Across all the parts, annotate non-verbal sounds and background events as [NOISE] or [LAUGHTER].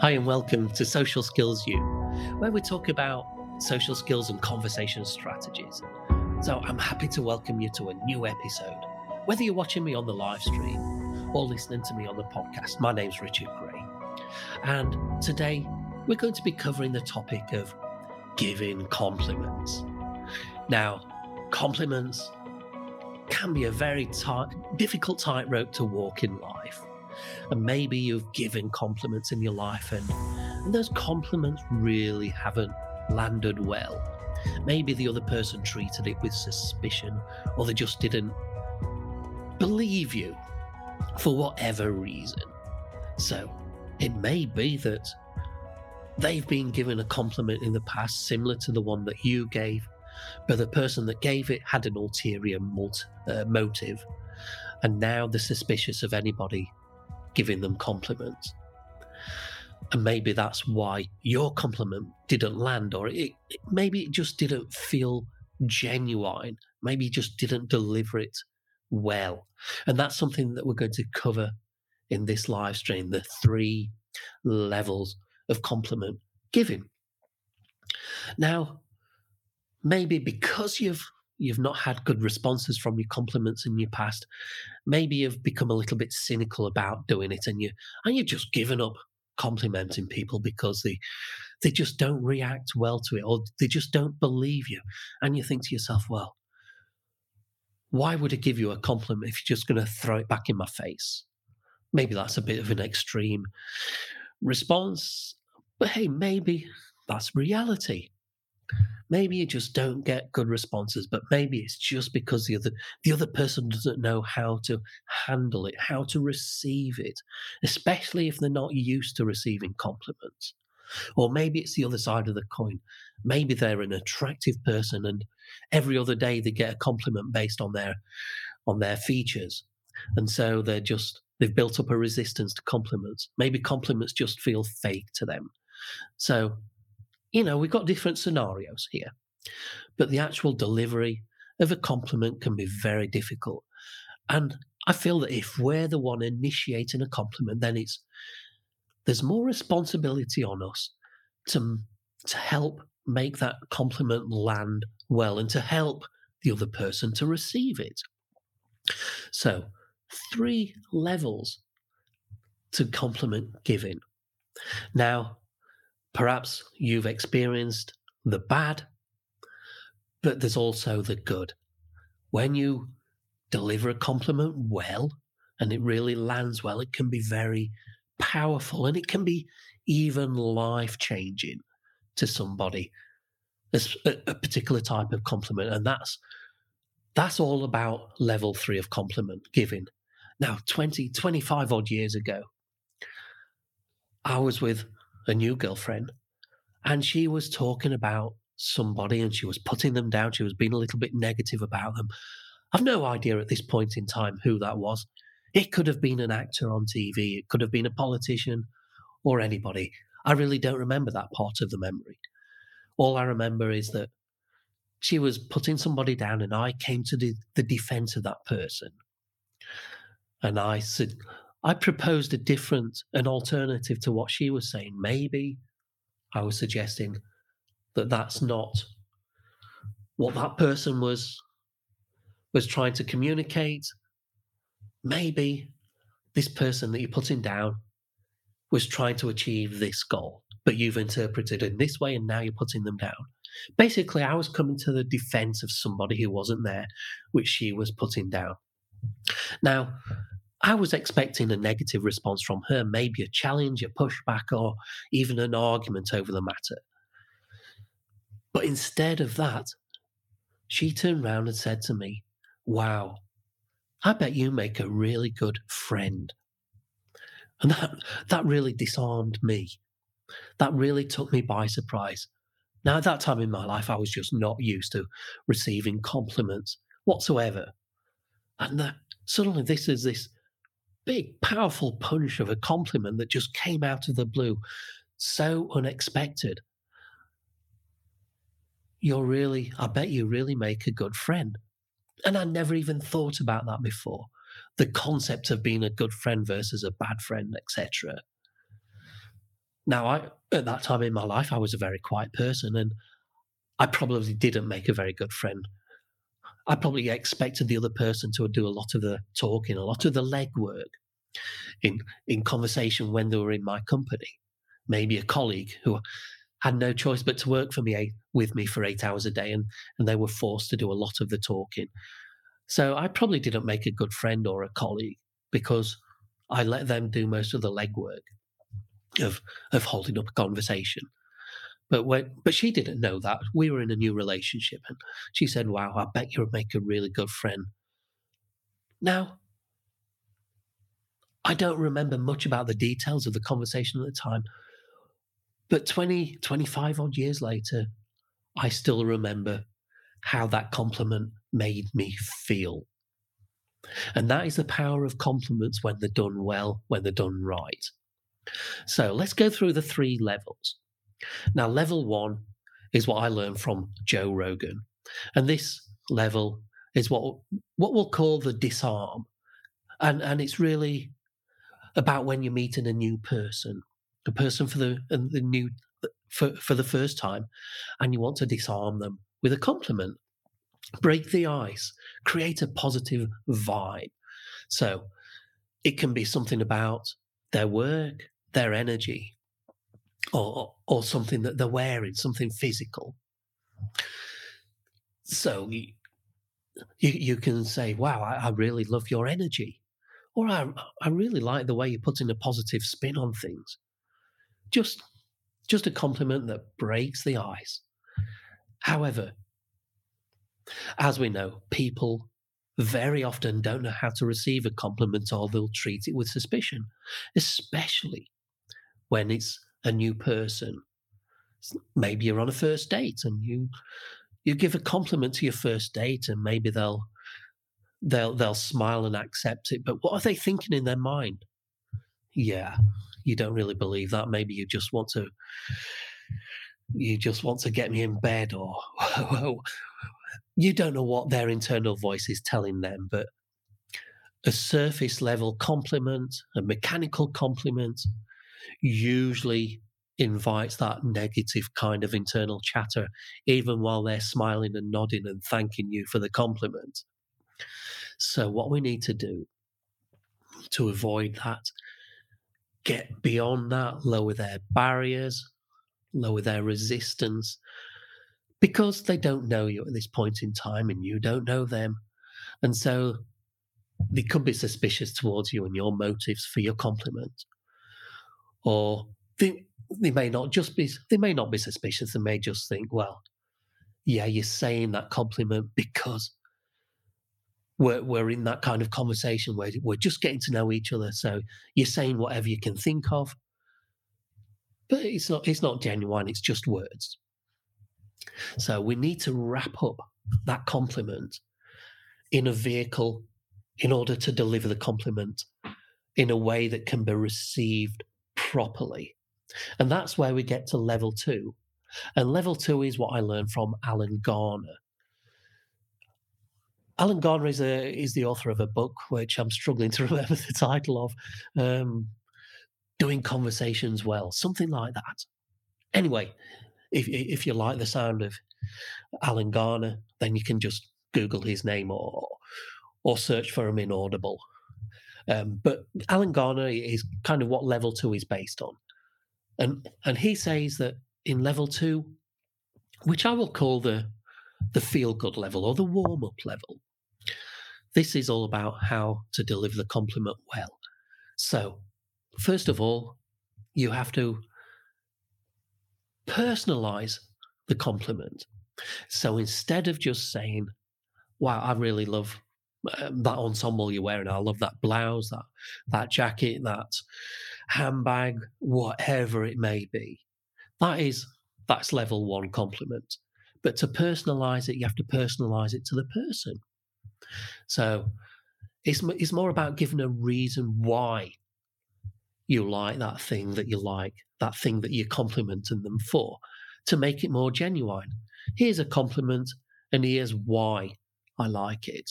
Hi, and welcome to Social Skills U, where we talk about social skills and conversation strategies. So, I'm happy to welcome you to a new episode. Whether you're watching me on the live stream or listening to me on the podcast, my name's Richard Gray. And today we're going to be covering the topic of giving compliments. Now, compliments can be a very tight, difficult tightrope to walk in life. And maybe you've given compliments in your life, and, and those compliments really haven't landed well. Maybe the other person treated it with suspicion, or they just didn't believe you for whatever reason. So it may be that they've been given a compliment in the past similar to the one that you gave, but the person that gave it had an ulterior uh, motive, and now they're suspicious of anybody giving them compliments. And maybe that's why your compliment didn't land, or it, it, maybe it just didn't feel genuine. Maybe you just didn't deliver it well. And that's something that we're going to cover in this live stream the three levels of compliment giving. Now, maybe because you've you've not had good responses from your compliments in your past, maybe you've become a little bit cynical about doing it and you and you've just given up complimenting people because they they just don't react well to it or they just don't believe you. And you think to yourself, well, why would I give you a compliment if you're just going to throw it back in my face? Maybe that's a bit of an extreme response, but hey, maybe that's reality. Maybe you just don't get good responses, but maybe it's just because the other the other person doesn't know how to handle it, how to receive it, especially if they're not used to receiving compliments. Or maybe it's the other side of the coin. Maybe they're an attractive person and every other day they get a compliment based on their on their features. And so they're just they've built up a resistance to compliments. Maybe compliments just feel fake to them. So you know, we've got different scenarios here, but the actual delivery of a compliment can be very difficult. And I feel that if we're the one initiating a compliment, then it's there's more responsibility on us to to help make that compliment land well and to help the other person to receive it. So, three levels to compliment giving. Now, Perhaps you've experienced the bad, but there's also the good. When you deliver a compliment well and it really lands well, it can be very powerful and it can be even life changing to somebody. There's a, a particular type of compliment, and that's that's all about level three of compliment giving. Now, 20, 25 odd years ago, I was with a new girlfriend, and she was talking about somebody and she was putting them down. She was being a little bit negative about them. I've no idea at this point in time who that was. It could have been an actor on TV, it could have been a politician or anybody. I really don't remember that part of the memory. All I remember is that she was putting somebody down, and I came to the, the defense of that person. And I said, I proposed a different, an alternative to what she was saying. Maybe I was suggesting that that's not what that person was was trying to communicate. Maybe this person that you're putting down was trying to achieve this goal, but you've interpreted it in this way and now you're putting them down. Basically, I was coming to the defense of somebody who wasn't there, which she was putting down. Now, I was expecting a negative response from her, maybe a challenge, a pushback, or even an argument over the matter. But instead of that, she turned round and said to me, Wow, I bet you make a really good friend. And that, that really disarmed me. That really took me by surprise. Now, at that time in my life, I was just not used to receiving compliments whatsoever. And uh, suddenly, this is this big, powerful punch of a compliment that just came out of the blue, so unexpected. You're really, I bet you really make a good friend. And I never even thought about that before. The concept of being a good friend versus a bad friend, etc. Now, I at that time in my life, I was a very quiet person, and I probably didn't make a very good friend. I probably expected the other person to do a lot of the talking, a lot of the legwork in in conversation when they were in my company. Maybe a colleague who had no choice but to work for me eh, with me for eight hours a day, and and they were forced to do a lot of the talking. So I probably didn't make a good friend or a colleague because I let them do most of the legwork of of holding up a conversation. But when, but she didn't know that we were in a new relationship, and she said, "Wow, I bet you would make a really good friend." Now, I don't remember much about the details of the conversation at the time, but 20, 25 odd years later, I still remember how that compliment made me feel. And that is the power of compliments when they're done well, when they're done right. So let's go through the three levels. Now, level one is what I learned from Joe Rogan. And this level is what what we'll call the disarm. And and it's really about when you're meeting a new person, a person for the the new for, for the first time, and you want to disarm them with a compliment. Break the ice, create a positive vibe. So it can be something about their work, their energy, or or something that they're wearing, something physical. So you you can say, "Wow, I, I really love your energy," or I I really like the way you're putting a positive spin on things. Just just a compliment that breaks the ice. However, as we know, people very often don't know how to receive a compliment or they'll treat it with suspicion, especially when it's a new person. Maybe you're on a first date and you you give a compliment to your first date and maybe they'll they'll they'll smile and accept it, but what are they thinking in their mind? Yeah, you don't really believe that. Maybe you just want to you just want to get me in bed or [LAUGHS] you don't know what their internal voice is telling them, but a surface level compliment, a mechanical compliment, usually invites that negative kind of internal chatter, even while they're smiling and nodding and thanking you for the compliment. So, what we need to do to avoid that, get beyond that, lower their barriers, lower their resistance, because they don't know you at this point in time and you don't know them. And so they could be suspicious towards you and your motives for your compliment or they, they may not just be they may not be suspicious. They may just think well yeah you're saying that compliment because we're, we're in that kind of conversation where we're just getting to know each other. So you're saying whatever you can think of. But it's not it's not genuine. It's just words. So we need to wrap up that compliment in a vehicle in order to deliver the compliment in a way that can be received properly. And that's where we get to level two. And level two is what I learned from Alan Garner. Alan Garner is a is the author of a book which I'm struggling to [LAUGHS] remember the title of, um, "Doing Conversations Well," something like that. Anyway, if if you like the sound of Alan Garner, then you can just Google his name or or search for him in Audible. Um, but Alan Garner is kind of what level two is based on. And and he says that in level two, which I will call the the feel good level or the warm up level, this is all about how to deliver the compliment well. So, first of all, you have to personalize the compliment. So instead of just saying, Wow, I really love um, that ensemble you're wearing. I love that blouse, that that jacket, that handbag, whatever it may be. That is that's level one compliment. But to personalize it, you have to personalize it to the person. So it's it's more about giving a reason why you like that thing that you like, that thing that you're complimenting them for, to make it more genuine. Here's a compliment, and here's why I like it.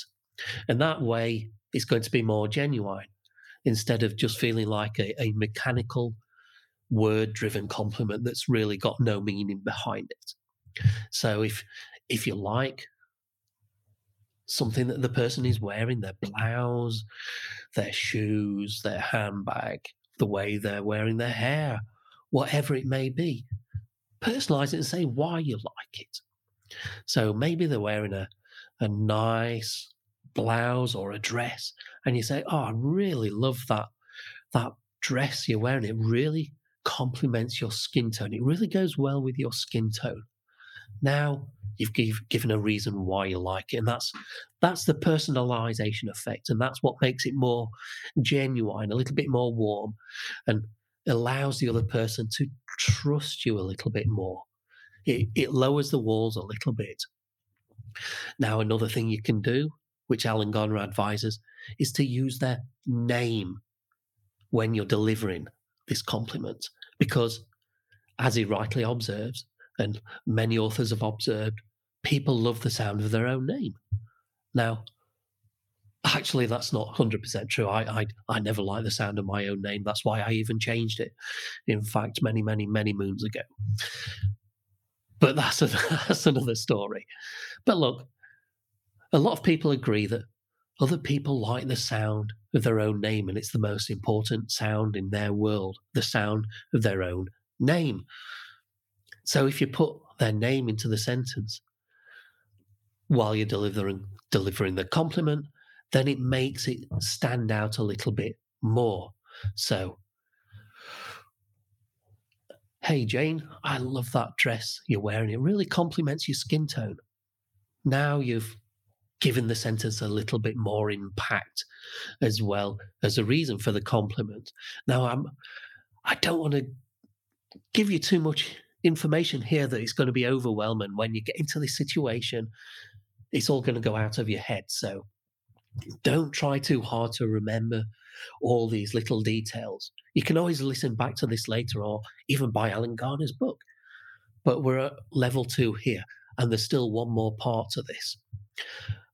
And that way, it's going to be more genuine instead of just feeling like a, a mechanical word driven compliment that's really got no meaning behind it. So if if you like something that the person is wearing, their blouse, their shoes, their handbag, the way they're wearing their hair, whatever it may be, personalize it and say why you like it. So maybe they're wearing a, a nice blouse or a dress, and you say, Oh, I really love that that dress you're wearing. It really complements your skin tone. It really goes well with your skin tone. Now you've give, given a reason why you like it, and that's that's the personalization effect, and that's what makes it more genuine, a little bit more warm, and allows the other person to trust you a little bit more. It, it lowers the walls a little bit. Now, another thing you can do, which Alan Garner advises, is to use their name when you're delivering this compliment. Because, as he rightly observes, and many authors have observed, people love the sound of their own name. Now, actually, that's not 100% true. I, I, I never like the sound of my own name. That's why I even changed it, in fact, many, many, many moons ago. But that's, a, [LAUGHS] that's another story. But look, a lot of people agree that other people like the sound of their own name, and it's the most important sound in their world the sound of their own name. So if you put their name into the sentence while you're delivering delivering the compliment, then it makes it stand out a little bit more. So, hey Jane, I love that dress you're wearing. It really complements your skin tone. Now you've given the sentence a little bit more impact as well as a reason for the compliment. Now I'm I don't want to give you too much information here that it's going to be overwhelming when you get into this situation. It's all going to go out of your head. So don't try too hard to remember all these little details. You can always listen back to this later or even buy Alan Garner's book. But we're at level two here, and there's still one more part to this.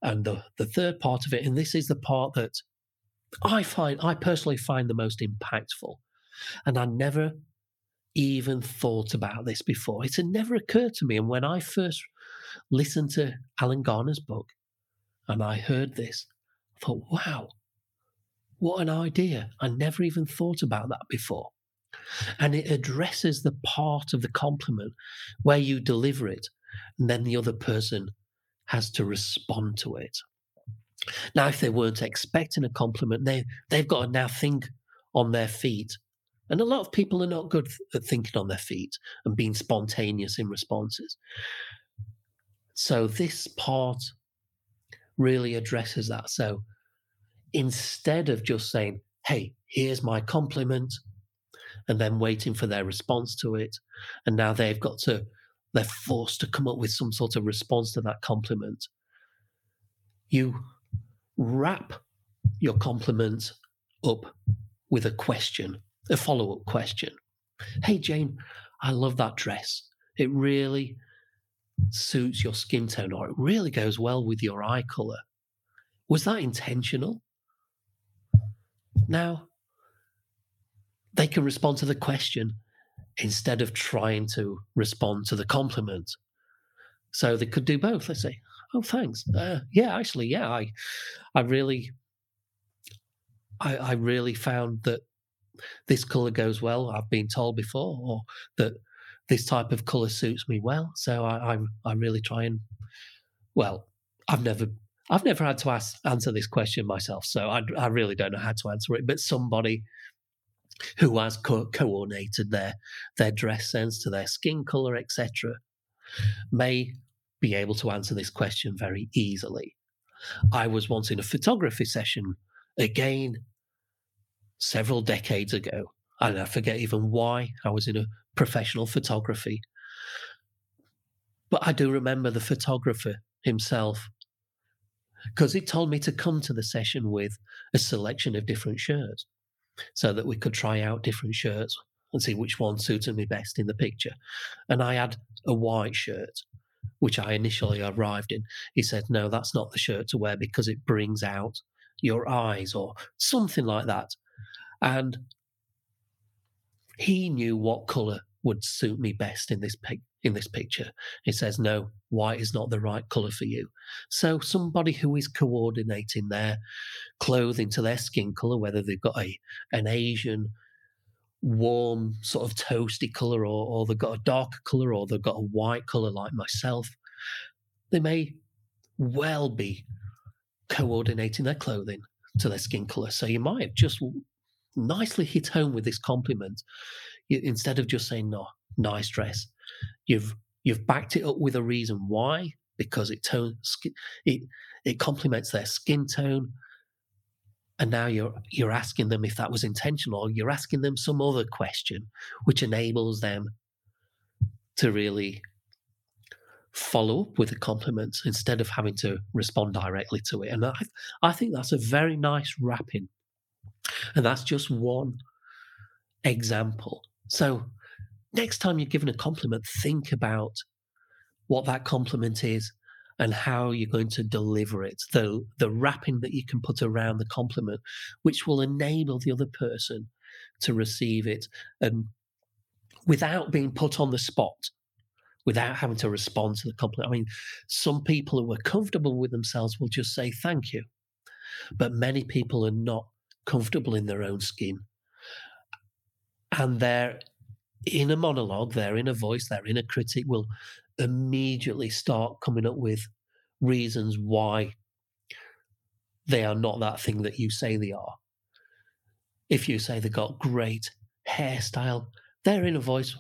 And the, the third part of it, and this is the part that I find, I personally find the most impactful. And I never even thought about this before. It had never occurred to me. And when I first listened to Alan Garner's book and I heard this, I thought, wow, what an idea. I never even thought about that before. And it addresses the part of the compliment where you deliver it, and then the other person has to respond to it. Now, if they weren't expecting a compliment, they, they've got to now think on their feet. And a lot of people are not good at thinking on their feet and being spontaneous in responses. So, this part really addresses that. So, instead of just saying, hey, here's my compliment, and then waiting for their response to it, and now they've got to they're forced to come up with some sort of response to that compliment. You wrap your compliment up with a question, a follow up question. Hey, Jane, I love that dress. It really suits your skin tone, or it really goes well with your eye color. Was that intentional? Now, they can respond to the question instead of trying to respond to the compliment. So they could do both. They say, "Oh, thanks. Uh, yeah, actually, yeah, I, I really, I, I really found that this color goes well. I've been told before, or that this type of color suits me well. So I, I, I really try and, well, I've never I've never had to ask, answer this question myself, so I, I, really don't know how to answer it. But somebody who has co- coordinated their their dress sense to their skin color, etc., may be able to answer this question very easily. I was once in a photography session again several decades ago, and I forget even why I was in a professional photography. But I do remember the photographer himself because he told me to come to the session with a selection of different shirts so that we could try out different shirts and see which one suited me best in the picture. And I had a white shirt, which I initially arrived in. He said, No, that's not the shirt to wear because it brings out your eyes or something like that. And he knew what color would suit me best in this in this picture. He says no, white is not the right color for you. So somebody who is coordinating their clothing to their skin color, whether they've got a an Asian warm sort of toasty color or, or they've got a darker color or they've got a white color like myself, they may well be coordinating their clothing to their skin color. So you might have just nicely hit home with this compliment instead of just saying no nice dress you've you've backed it up with a reason why because it tone it it complements their skin tone and now you're you're asking them if that was intentional or you're asking them some other question which enables them to really follow up with a compliment instead of having to respond directly to it. And i i think that's a very nice wrapping. And that's just one example. So, next time you're given a compliment, think about what that compliment is and how you're going to deliver it, the, the wrapping that you can put around the compliment, which will enable the other person to receive it and without being put on the spot, without having to respond to the compliment. I mean, some people who are comfortable with themselves will just say thank you, but many people are not comfortable in their own skin. And their inner monologue, their inner voice, their inner critic will immediately start coming up with reasons why they are not that thing that you say they are. If you say they've got great hairstyle, their inner voice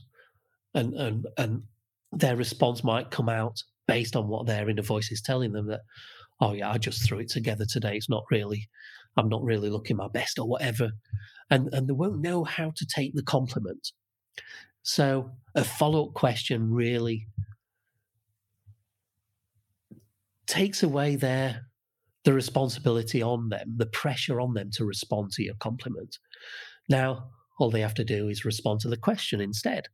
and, and, and their response might come out based on what their inner voice is telling them that, oh yeah, I just threw it together today. It's not really I'm not really looking my best or whatever. And, and they won't know how to take the compliment. So a follow up question really takes away their the responsibility on them, the pressure on them to respond to your compliment. Now, all they have to do is respond to the question instead.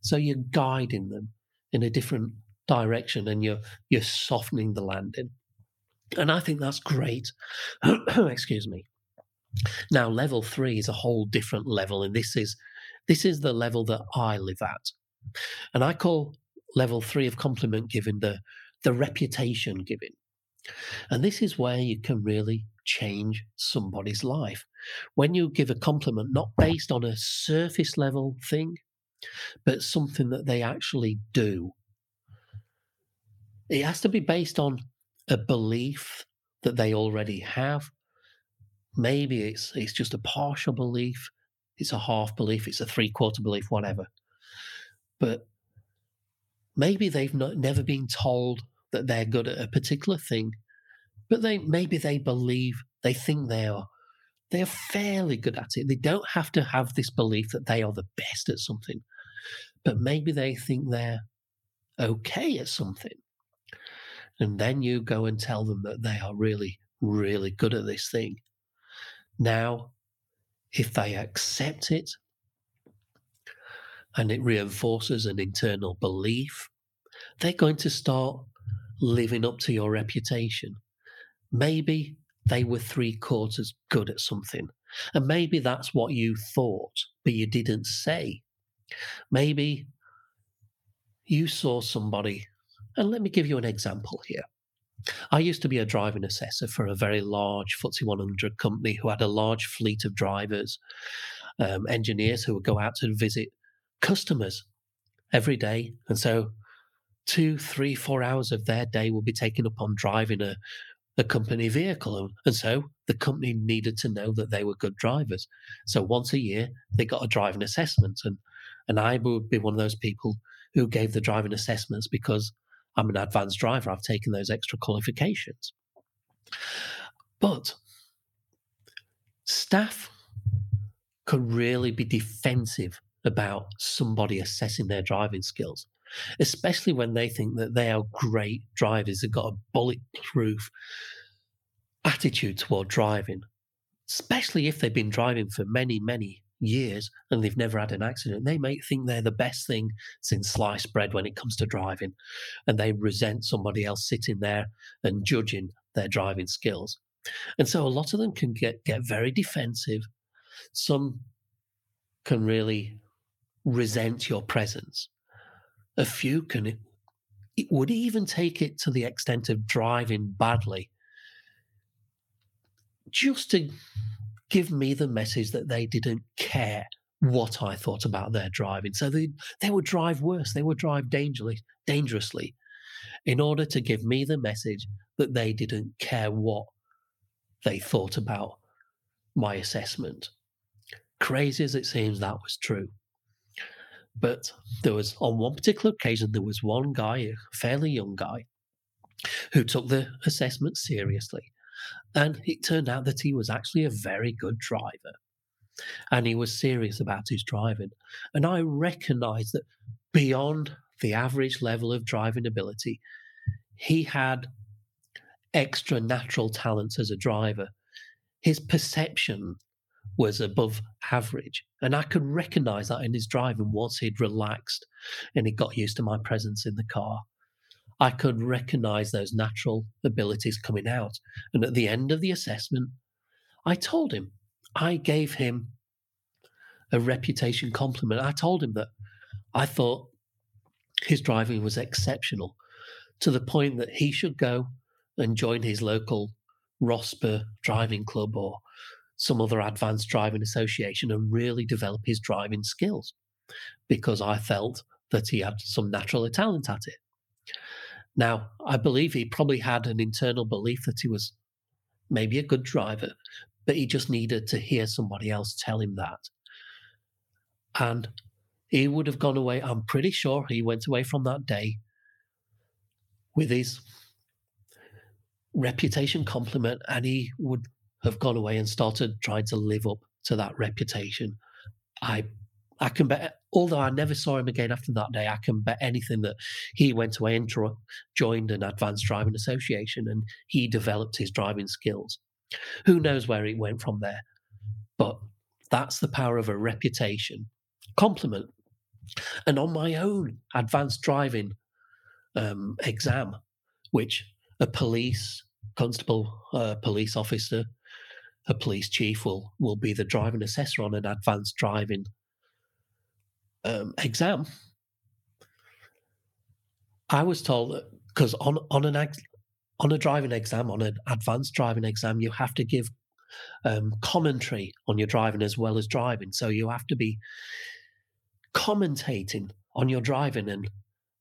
So you're guiding them in a different direction and you're you're softening the landing. And I think that's great. [CLEARS THROAT] Excuse me. Now, level three is a whole different level, and this is this is the level that I live at. And I call level three of compliment giving the the reputation giving. And this is where you can really change somebody's life. When you give a compliment, not based on a surface level thing, but something that they actually do. It has to be based on a belief that they already have. Maybe it's it's just a partial belief, it's a half belief, it's a three quarter belief, whatever. But maybe they've not, never been told that they're good at a particular thing, but they maybe they believe they think they are they are fairly good at it. They don't have to have this belief that they are the best at something, but maybe they think they're okay at something and then you go and tell them that they are really, really good at this thing. Now, if they accept it and it reinforces an internal belief, they're going to start living up to your reputation. Maybe they were three quarters good at something, and maybe that's what you thought, but you didn't say. Maybe you saw somebody and let me give you an example here. I used to be a driving assessor for a very large FTSE 100 company who had a large fleet of drivers, um, engineers who would go out to visit customers every day. And so two, three, four hours of their day will be taken up on driving a, a company vehicle. And so the company needed to know that they were good drivers. So once a year, they got a driving assessment. And, and I would be one of those people who gave the driving assessments because I'm an advanced driver. I've taken those extra qualifications. But staff could really be defensive about somebody assessing their driving skills, especially when they think that they are great drivers, they've got a bulletproof attitude toward driving, especially if they've been driving for many, many years and they've never had an accident, they may think they're the best thing since sliced bread when it comes to driving. And they resent somebody else sitting there and judging their driving skills. And so a lot of them can get, get very defensive. Some can really resent your presence. A few can, it would even take it to the extent of driving badly just to give me the message that they didn't care what I thought about their driving. So they, they would drive worse, they would drive dangerously, dangerously in order to give me the message that they didn't care what they thought about my assessment. Crazy as it seems, that was true. But there was, on one particular occasion, there was one guy, a fairly young guy, who took the assessment seriously. And it turned out that he was actually a very good driver. And he was serious about his driving. And I recognized that beyond the average level of driving ability, he had extra natural talents as a driver. His perception was above average. And I could recognize that in his driving once he'd relaxed and he got used to my presence in the car. I could recognize those natural abilities coming out. And at the end of the assessment, I told him, I gave him a reputation compliment. I told him that I thought his driving was exceptional to the point that he should go and join his local ROSPA driving club or some other advanced driving association and really develop his driving skills because I felt that he had some natural talent at it. Now, I believe he probably had an internal belief that he was maybe a good driver, but he just needed to hear somebody else tell him that. And he would have gone away. I'm pretty sure he went away from that day with his reputation compliment and he would have gone away and started trying to live up to that reputation. I I can bet, although I never saw him again after that day, I can bet anything that he went away and joined an advanced driving association and he developed his driving skills. Who knows where he went from there? But that's the power of a reputation. Compliment. And on my own advanced driving um, exam, which a police constable, uh, police officer, a police chief will will be the driving assessor on an advanced driving um, exam, I was told that because on on an on a driving exam, on an advanced driving exam, you have to give um, commentary on your driving as well as driving. So you have to be commentating on your driving and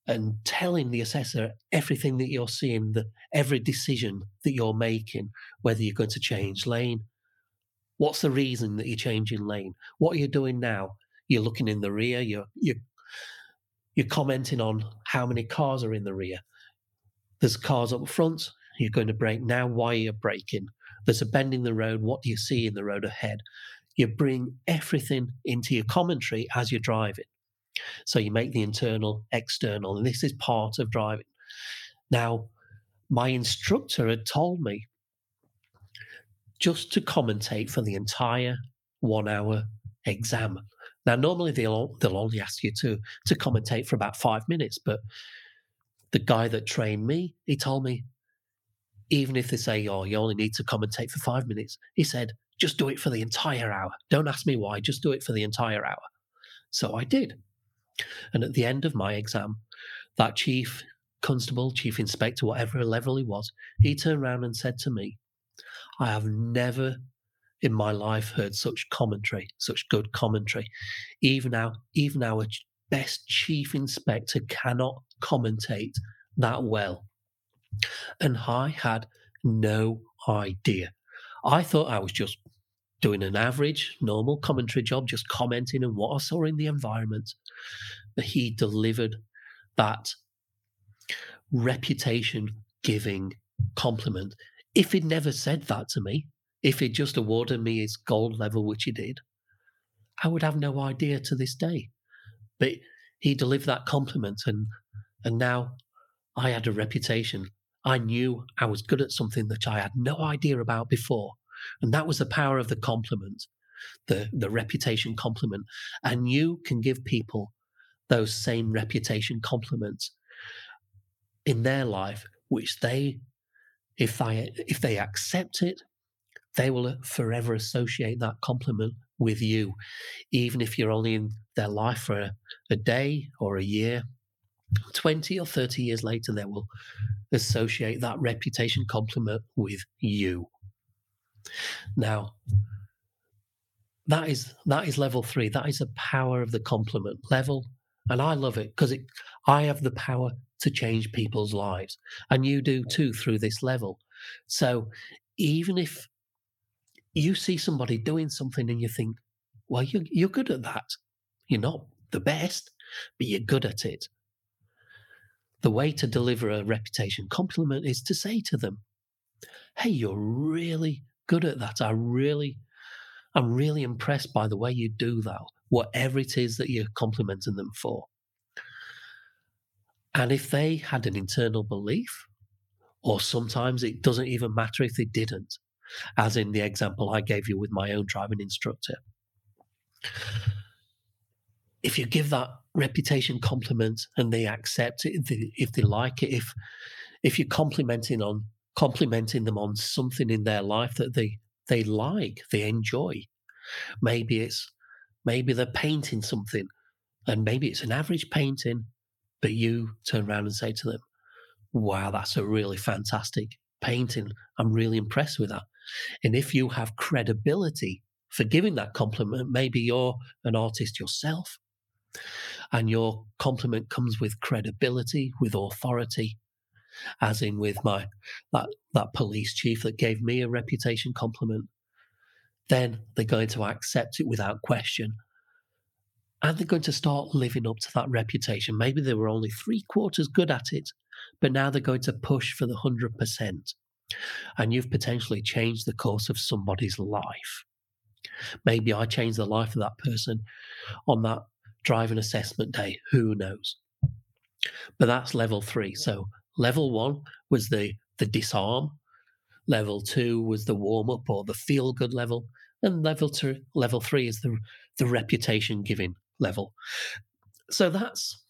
and telling the assessor everything that you're seeing, that every decision that you're making, whether you're going to change lane, what's the reason that you're changing lane, what are you doing now, you're looking in the rear. You're you're you're commenting on how many cars are in the rear. There's cars up front. You're going to brake now. Why are you braking? There's a bend in the road. What do you see in the road ahead? You bring everything into your commentary as you're driving. So you make the internal external, and this is part of driving. Now, my instructor had told me just to commentate for the entire one hour exam. Now, normally they'll they'll only ask you to to commentate for about five minutes, but the guy that trained me, he told me, even if they say, "Oh, you only need to commentate for five minutes," he said, "Just do it for the entire hour. Don't ask me why. Just do it for the entire hour." So I did, and at the end of my exam, that chief constable, chief inspector, whatever level he was, he turned around and said to me, "I have never in my life heard such commentary, such good commentary. Even our even our best chief inspector cannot commentate that well. And I had no idea. I thought I was just doing an average, normal commentary job, just commenting on what I saw in the environment. But he delivered that reputation giving compliment. If he'd never said that to me, if he'd just awarded me his gold level, which he did, I would have no idea to this day. But he delivered that compliment, and and now I had a reputation. I knew I was good at something that I had no idea about before, and that was the power of the compliment, the the reputation compliment. And you can give people those same reputation compliments in their life, which they, if they if they accept it they will forever associate that compliment with you, even if you're only in their life for a, a day or a year, 20 or 30 years later, they will associate that reputation compliment with you. Now, that is that is level three. That is the power of the compliment level, and I love it because it. I have the power to change people's lives, and you do too through this level. So, even if you see somebody doing something and you think, "Well, you're, you're good at that," you're not the best, but you're good at it. The way to deliver a reputation compliment is to say to them, Hey, you're really good at that. I really, I'm really impressed by the way you do that, whatever it is that you're complimenting them for. And if they had an mm-hmm. internal belief, or sometimes it doesn't even matter if they didn't, as in the example I gave you with my own driving instructor. If you give that reputation compliment and they accept it if they, if they like it if if you're complimenting on complimenting them on something in their life that they they like they enjoy maybe it's maybe they're painting something and maybe it's an average painting but you turn around and say to them wow that's a really fantastic painting i'm really impressed with that and if you have credibility for giving that compliment maybe you're an artist yourself and your compliment comes with credibility, with authority, as in with my that that police chief that gave me a reputation compliment, then they're going to accept it without question. And they're going to start living up to that reputation. Maybe they were only three quarters good at it, but now they're going to push for the 100%. And you've potentially changed the course of somebody's life. Maybe I changed the life of that person on that driving assessment day. Who knows? But that's level three. So level one was the the disarm. Level two was the warm up or the feel good level, and level two, level three is the the reputation giving level. So that's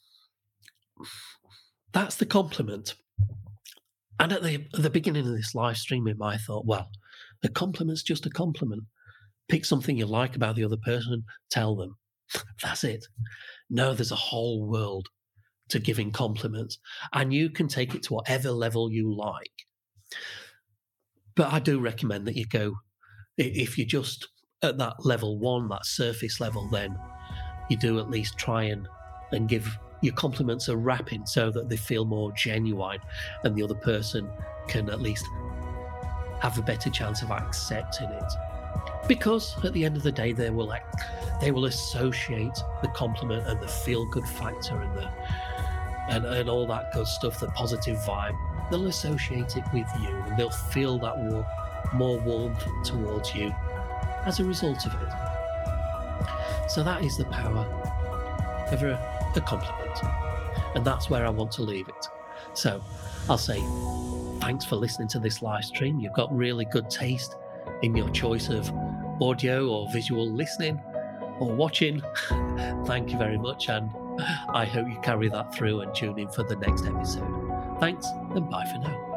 that's the compliment. And at the at the beginning of this live streaming, I thought, well, a compliment's just a compliment. Pick something you like about the other person, tell them. [LAUGHS] That's it. No, there's a whole world to giving compliments, and you can take it to whatever level you like. But I do recommend that you go, if you're just at that level one, that surface level, then you do at least try and, and give your compliments a wrapping so that they feel more genuine and the other person can at least have a better chance of accepting it. Because at the end of the day they will they will associate the compliment and the feel good factor and the and, and all that good stuff the positive vibe they'll associate it with you and they'll feel that war, more warmth towards you as a result of it so that is the power of a, a compliment and that's where i want to leave it so i'll say thanks for listening to this live stream you've got really good taste in your choice of audio or visual listening or watching, [LAUGHS] thank you very much. And I hope you carry that through and tune in for the next episode. Thanks and bye for now.